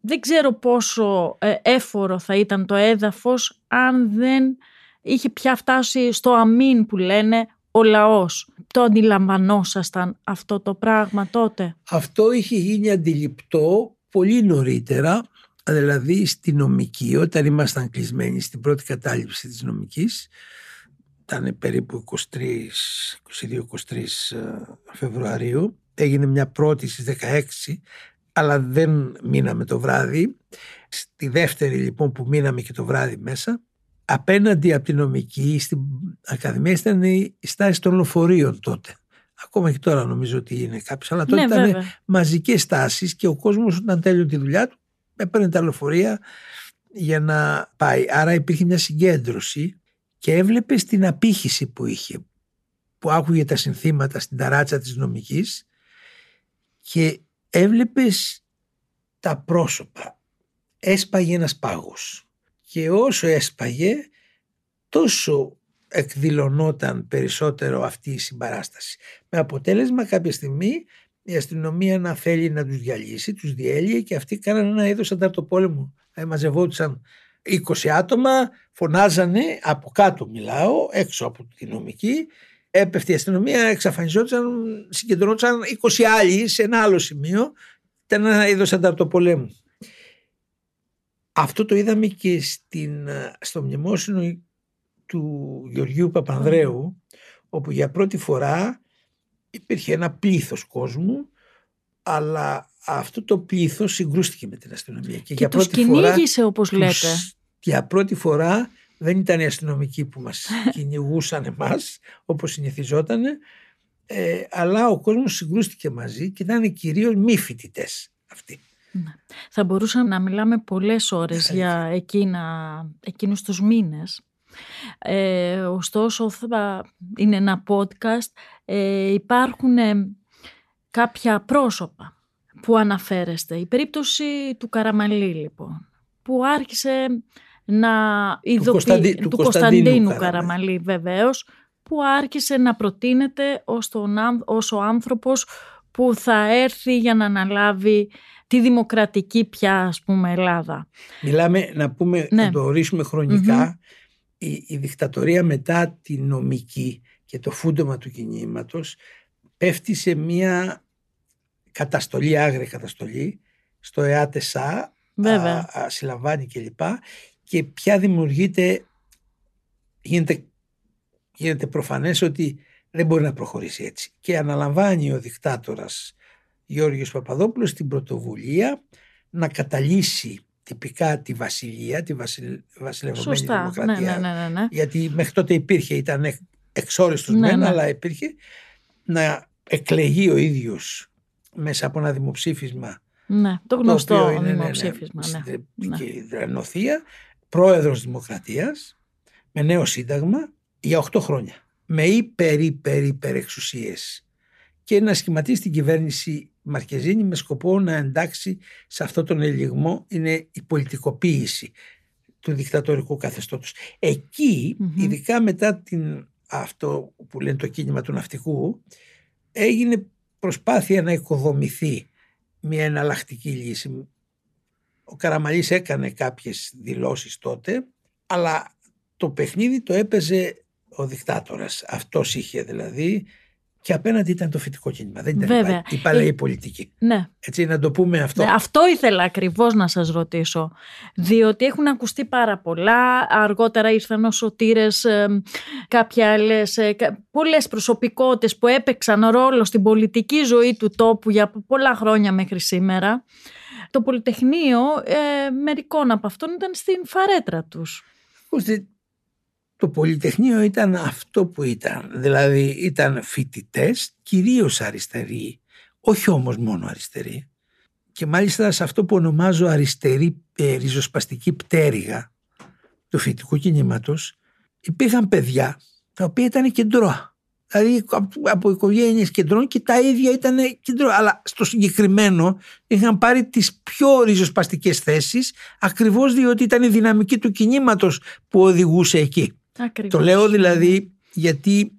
δεν ξέρω πόσο ε, έφορο θα ήταν το έδαφος αν δεν είχε πια φτάσει στο αμήν που λένε ο λαός. Το αντιλαμβανόσασταν αυτό το πράγμα τότε; Αυτό είχε γίνει αντιληπτό πολύ νωρίτερα, δηλαδή στη νομική, όταν ήμασταν κλεισμένοι στην πρώτη κατάληψη της νομικής, ήταν περίπου 22-23 Φεβρουαρίου, έγινε μια πρώτη στις 16, αλλά δεν μείναμε το βράδυ. Στη δεύτερη λοιπόν που μείναμε και το βράδυ μέσα, απέναντι από την νομική στην Ακαδημία ήταν η στάση των λοφορείων τότε. Ακόμα και τώρα νομίζω ότι είναι κάποιος, αλλά τότε ναι, ήταν μαζικές στάσεις και ο κόσμος όταν τέλειωνε τη δουλειά του έπαιρνε τα λεωφορεία για να πάει. Άρα υπήρχε μια συγκέντρωση και έβλεπε την απήχηση που είχε, που άκουγε τα συνθήματα στην ταράτσα της νομικής και έβλεπες τα πρόσωπα. Έσπαγε ένας πάγος και όσο έσπαγε τόσο εκδηλωνόταν περισσότερο αυτή η συμπαράσταση. Με αποτέλεσμα κάποια στιγμή η αστυνομία να θέλει να τους διαλύσει, τους διέλυε και αυτοί κάνανε ένα είδος ανταρτοπόλεμο. Ε, μαζευόντουσαν 20 άτομα, φωνάζανε, από κάτω μιλάω, έξω από τη νομική, έπεφτε η αστυνομία, εξαφανιζόταν, συγκεντρώνονταν 20 άλλοι σε ένα άλλο σημείο, ήταν ένα είδος ανταρτοπολέμου. Αυτό το είδαμε και στην, στο μνημόσυνο του Γεωργίου Παπανδρέου όπου για πρώτη φορά υπήρχε ένα πλήθος κόσμου αλλά αυτό το πλήθος συγκρούστηκε με την αστυνομία. Και, και για τους πρώτη κυνήγησε φορά, όπως λέτε. για πρώτη φορά δεν ήταν οι αστυνομικοί που μας *laughs* κυνηγούσαν εμάς όπως συνηθιζόταν ε, αλλά ο κόσμος συγκρούστηκε μαζί και ήταν κυρίως μη φοιτητές αυτοί. Ναι. Θα μπορούσαμε να μιλάμε πολλές ώρες για εκείνα, εκείνους τους μήνες. Ε, ωστόσο θα είναι ένα podcast. Ε, υπάρχουν ε, κάποια πρόσωπα που αναφέρεστε. Η περίπτωση του Καραμαλή λοιπόν, που άρχισε να ειδοποιεί, του, Κωνσταντίνου, Καραμαλή βεβαίως, που άρχισε να προτείνεται ως, τον, ως ο άνθρωπος που θα έρθει για να αναλάβει τη δημοκρατική πια ας πούμε Ελλάδα. Μιλάμε να πούμε, ναι. να το ορίσουμε η, η δικτατορία μετά τη νομική και το φούντομα του κινήματος πέφτει σε μια καταστολή, άγρια καταστολή στο ΕΑΤΕΣΑ, Βέβαια. συλλαμβάνει κλπ. Και πια δημιουργείται, γίνεται, γίνεται προφανές ότι δεν μπορεί να προχωρήσει έτσι. Και αναλαμβάνει ο δικτάτορας Γιώργος Παπαδόπουλος την πρωτοβουλία να καταλύσει τυπικά τη βασιλεία, τη βασιλ... βασιλευμένη Σωστά. δημοκρατία. Ναι, ναι, ναι, ναι, Γιατί μέχρι τότε υπήρχε, ήταν εξόριστος ναι, μεν, ναι. αλλά υπήρχε να εκλεγεί ο ίδιος μέσα από ένα δημοψήφισμα. Ναι, το γνωστό το είναι, δημοψήφισμα. Ναι, ναι, Και η Δρανοθεία, πρόεδρος δημοκρατίας, με νέο σύνταγμα, για 8 χρόνια. Με υπερ υπερ υπερ εξουσίες. Και να σχηματίσει την κυβέρνηση Μαρκεζίνη με σκοπό να εντάξει σε αυτό τον ελιγμό είναι η πολιτικοποίηση του δικτατορικού καθεστώτος. ειδικά μετά την, αυτό που λένε το κίνημα του ναυτικού, έγινε προσπάθεια να οικοδομηθεί μια εναλλακτική λύση. Ο Καραμαλής έκανε κάποιες δηλώσεις τότε, αλλά το παιχνίδι το έπαιζε ο δικτάτορας. Αυτός είχε δηλαδή και απέναντι ήταν το φοιτικό κίνημα. Δεν ήταν Βέβαια. η παλαιή ε, πολιτική. Ναι. Έτσι να το πούμε αυτό. Ναι, αυτό ήθελα ακριβώς να σας ρωτήσω. Διότι έχουν ακουστεί πάρα πολλά. Αργότερα ήρθαν ο Σωτήρες, ε, κάποια άλλες, ε, πολλές προσωπικότητες που έπαιξαν ρόλο στην πολιτική ζωή του τόπου για πολλά χρόνια μέχρι σήμερα. Το Πολυτεχνείο, ε, μερικών από αυτών ήταν στην φαρέτρα τους το Πολυτεχνείο ήταν αυτό που ήταν. Δηλαδή ήταν φοιτητές, κυρίως αριστεροί, όχι όμως μόνο αριστεροί. Και μάλιστα σε αυτό που ονομάζω αριστερή ε, ριζοσπαστική πτέρυγα του φοιτητικού κινήματος υπήρχαν παιδιά τα οποία ήταν κεντρώα. Δηλαδή από οικογένειες κεντρών και τα ίδια ήταν κεντρό. Αλλά στο συγκεκριμένο είχαν πάρει τις πιο ριζοσπαστικές θέσεις ακριβώς διότι ήταν η δυναμική του κινήματος που οδηγούσε εκεί. Ακριβώς. Το λέω δηλαδή γιατί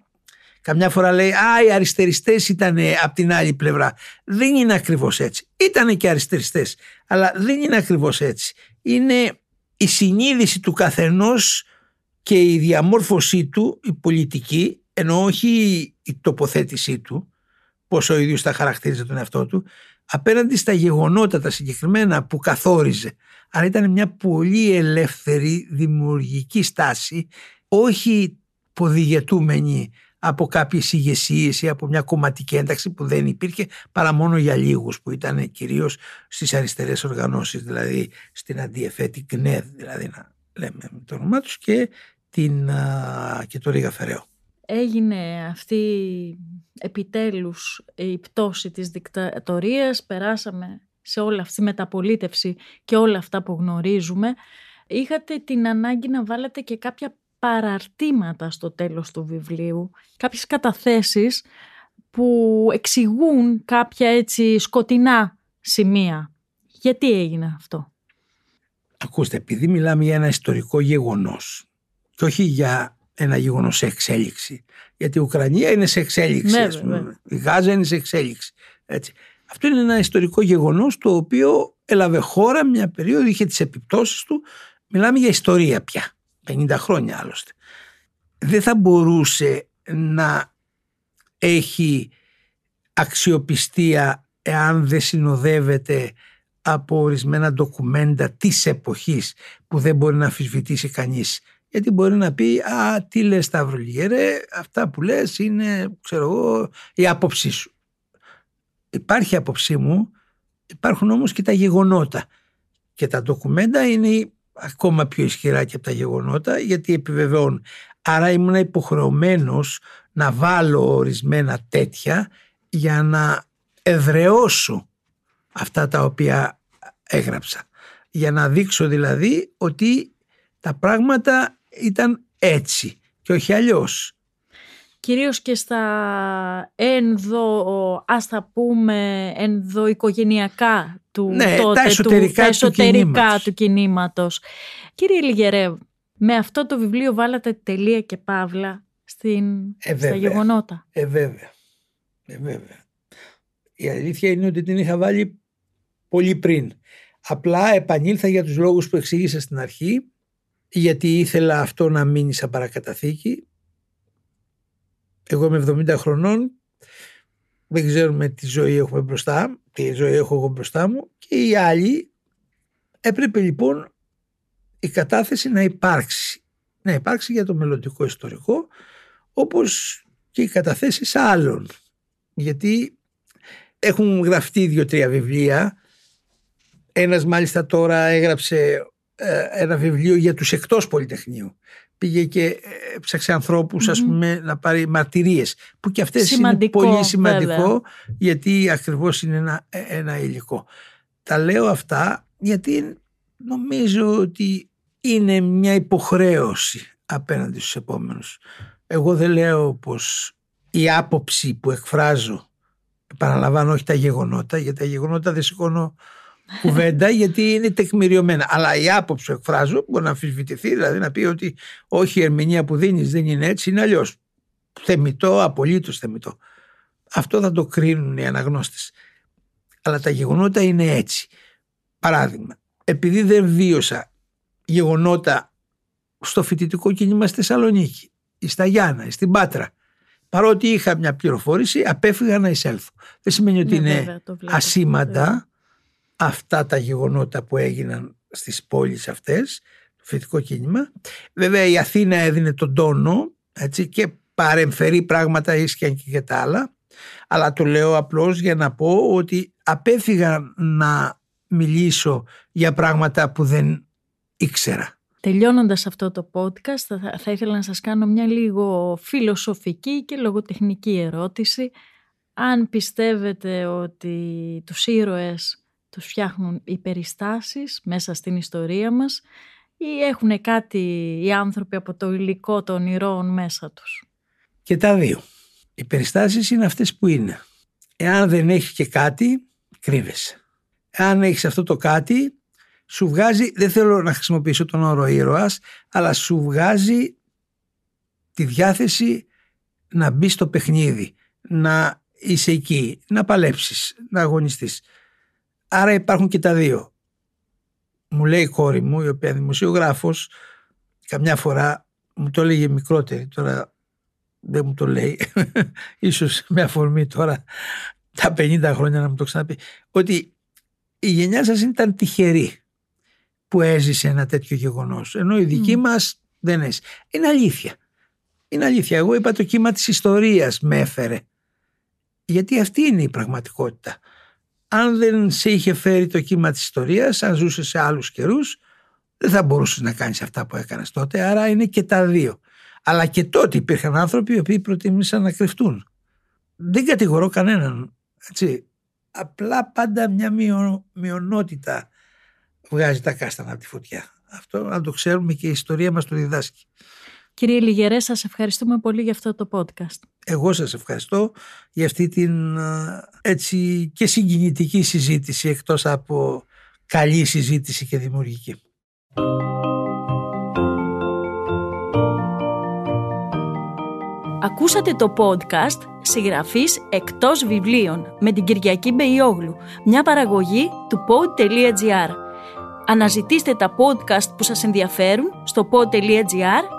Καμιά φορά λέει «Α, οι αριστεριστές ήταν από την άλλη πλευρά». Δεν είναι ακριβώς έτσι. Ήτανε και αριστεριστές, αλλά δεν είναι ακριβώς έτσι. Είναι η συνείδηση του καθενός και η διαμόρφωσή του, η πολιτική, ενώ όχι η τοποθέτησή του, πώς ο ίδιος θα χαρακτήριζε τον εαυτό του, απέναντι στα γεγονότα τα συγκεκριμένα που καθόριζε. Άρα ήταν μια πολύ ελεύθερη δημιουργική στάση, όχι ποδηγετούμενη από κάποιες ηγεσίες ή από μια κομματική ένταξη που δεν υπήρχε παρά μόνο για λίγους που ήταν κυρίως στις αριστερές οργανώσεις δηλαδή στην αντιεφέτη ΚΝΕΔ δηλαδή να λέμε με το όνομά τους και, την, και το Ρίγα Φεραίο. Έγινε αυτή επιτέλους η πτώση της δικτατορίας, περάσαμε σε όλη αυτή τη μεταπολίτευση και όλα αυτά που γνωρίζουμε. Είχατε την ανάγκη να βάλετε και κάποια παραρτήματα στο τέλος του βιβλίου, κάποιες καταθέσεις που εξηγούν κάποια έτσι σκοτεινά σημεία. Γιατί έγινε αυτό; Ακούστε, επειδή μιλάμε για ένα ιστορικό γεγονός και όχι για ένα γεγονός σε εξέλιξη, γιατί η Ουκρανία είναι σε εξέλιξη, η Γάζα είναι σε εξέλιξη. Έτσι. Αυτό είναι ένα ιστορικό γεγονός το οποίο έλαβε χώρα μια περίοδο, είχε τις επιπτώσεις του, μιλάμε για ιστορία πια. 50 χρόνια άλλωστε, δεν θα μπορούσε να έχει αξιοπιστία εάν δεν συνοδεύεται από ορισμένα ντοκουμέντα της εποχής που δεν μπορεί να αφισβητήσει κανείς. Γιατί μπορεί να πει «Α, τι λες Σταυρολιγέρε, αυτά που λες είναι, ξέρω εγώ, η άποψή σου». Υπάρχει άποψή μου, υπάρχουν όμως και τα γεγονότα. Και τα ντοκουμέντα είναι ακόμα πιο ισχυρά και από τα γεγονότα γιατί επιβεβαιώνουν. Άρα ήμουν υποχρεωμένος να βάλω ορισμένα τέτοια για να ευρεώσω αυτά τα οποία έγραψα. Για να δείξω δηλαδή ότι τα πράγματα ήταν έτσι και όχι αλλιώς κυρίως και στα ενδο, ας τα πούμε, ενδοοικογενειακά του ναι, τότε, τα εσωτερικά, του, τα εσωτερικά του, του κινήματος. Κύριε Λιγερέ, με αυτό το βιβλίο βάλατε τελεία και παύλα στην, ε, στα γεγονότα; Ε, βέβαια. Ε, βέβαια. Η αλήθεια είναι ότι την είχα βάλει πολύ πριν. Απλά επανήλθα για τους λόγους που εξήγησα στην αρχή, γιατί ήθελα αυτό να μείνει σαν παρακαταθήκη εγώ είμαι 70 χρονών, δεν ξέρουμε τι ζωή έχουμε μπροστά, τι ζωή έχω εγώ μπροστά μου και οι άλλοι έπρεπε λοιπόν η κατάθεση να υπάρξει. Να υπάρξει για το μελλοντικό ιστορικό όπως και οι καταθέσεις άλλων. Γιατί έχουν γραφτεί δύο-τρία βιβλία. Ένας μάλιστα τώρα έγραψε ε, ένα βιβλίο για τους εκτός Πολυτεχνείου πήγε και ε, ψάξε ανθρώπους ας πούμε να πάρει μαρτυρίες που και αυτές είναι πολύ σημαντικό γιατί ακριβώς είναι ένα, ε, ένα υλικό. Τα λέω αυτά γιατί νομίζω ότι είναι μια υποχρέωση απέναντι στους επόμενους. Εγώ δεν λέω πως η άποψη που εκφράζω επαναλαμβάνω όχι τα γεγονότα γιατί τα γεγονότα δεν σηκώνω κουβέντα γιατί είναι τεκμηριωμένα. Αλλά η άποψη που εκφράζω μπορεί να αμφισβητηθεί, δηλαδή να πει ότι όχι η ερμηνεία που δίνεις δεν είναι έτσι, είναι αλλιώς. Θεμητό, απολύτως θεμητό. Αυτό θα το κρίνουν οι αναγνώστες. Αλλά τα γεγονότα είναι έτσι. Παράδειγμα, επειδή δεν βίωσα γεγονότα στο φοιτητικό κίνημα στη Θεσσαλονίκη, ή στα Γιάννα, ή στην Πάτρα, παρότι είχα μια πληροφόρηση, απέφυγα να εισέλθω. Δεν σημαίνει ότι ναι, είναι ασήμαντα, αυτά τα γεγονότα που έγιναν στις πόλεις αυτές, το φοιτικό κίνημα. Βέβαια η Αθήνα έδινε τον τόνο έτσι, και παρεμφερεί πράγματα ίσχυαν και για τα άλλα. Αλλά το λέω απλώς για να πω ότι απέφυγα να μιλήσω για πράγματα που δεν ήξερα. Τελειώνοντας αυτό το podcast θα, θα ήθελα να σας κάνω μια λίγο φιλοσοφική και λογοτεχνική ερώτηση. Αν πιστεύετε ότι τους ήρωες τους φτιάχνουν οι περιστάσεις μέσα στην ιστορία μας ή έχουν κάτι οι άνθρωποι από το υλικό των ηρώων μέσα τους; Και τα δύο. Οι περιστάσεις είναι αυτές που είναι. Εάν δεν έχει και κάτι, κρύβεσαι. Εάν έχεις αυτό το κάτι, σου βγάζει, δεν θέλω να χρησιμοποιήσω τον όρο ήρωας, αλλά σου βγάζει τη διάθεση να μπεις στο παιχνίδι, να είσαι εκεί, να παλέψεις, να αγωνιστείς. Άρα υπάρχουν και τα δύο. Μου λέει η κόρη μου, η οποία δημοσιογράφος, καμιά φορά μου το λέγε μικρότερη, τώρα δεν μου το λέει, *laughs* ίσως με αφορμή τώρα τα 50 χρόνια να μου το ξαναπεί, ότι η γενιά σας ήταν τυχερή που έζησε ένα τέτοιο γεγονός, ενώ η δική mm. μας δεν έζησε. Είναι αλήθεια. Είναι αλήθεια. Εγώ είπα το κύμα της ιστορίας με έφερε. Γιατί αυτή είναι η πραγματικότητα. Αν δεν σε είχε φέρει το κύμα της ιστορίας, αν ζούσε σε άλλους καιρούς, δεν θα μπορούσες να κάνεις αυτά που έκανες τότε. Άρα είναι και τα δύο. Αλλά και τότε υπήρχαν άνθρωποι οι οποίοι προτιμήσαν να κρυφτούν. Δεν κατηγορώ κανέναν. Έτσι. Απλά πάντα μια μειονότητα μειονότητα βγάζει τα κάστανα από τη φωτιά. Αυτό να το ξέρουμε και η ιστορία μας το διδάσκει. Κύριε Λιγερέ, σας ευχαριστούμε πολύ για αυτό το podcast. Εγώ σας ευχαριστώ για αυτή την έτσι και συγκινητική συζήτηση εκτός από καλή συζήτηση και δημιουργική. Ακούσατε το podcast «Συγγραφής εκτός βιβλίων» με την Κυριακή Μπεϊόγλου, μια παραγωγή του pod.gr. Αναζητήστε τα podcast που σας ενδιαφέρουν στο pod.gr,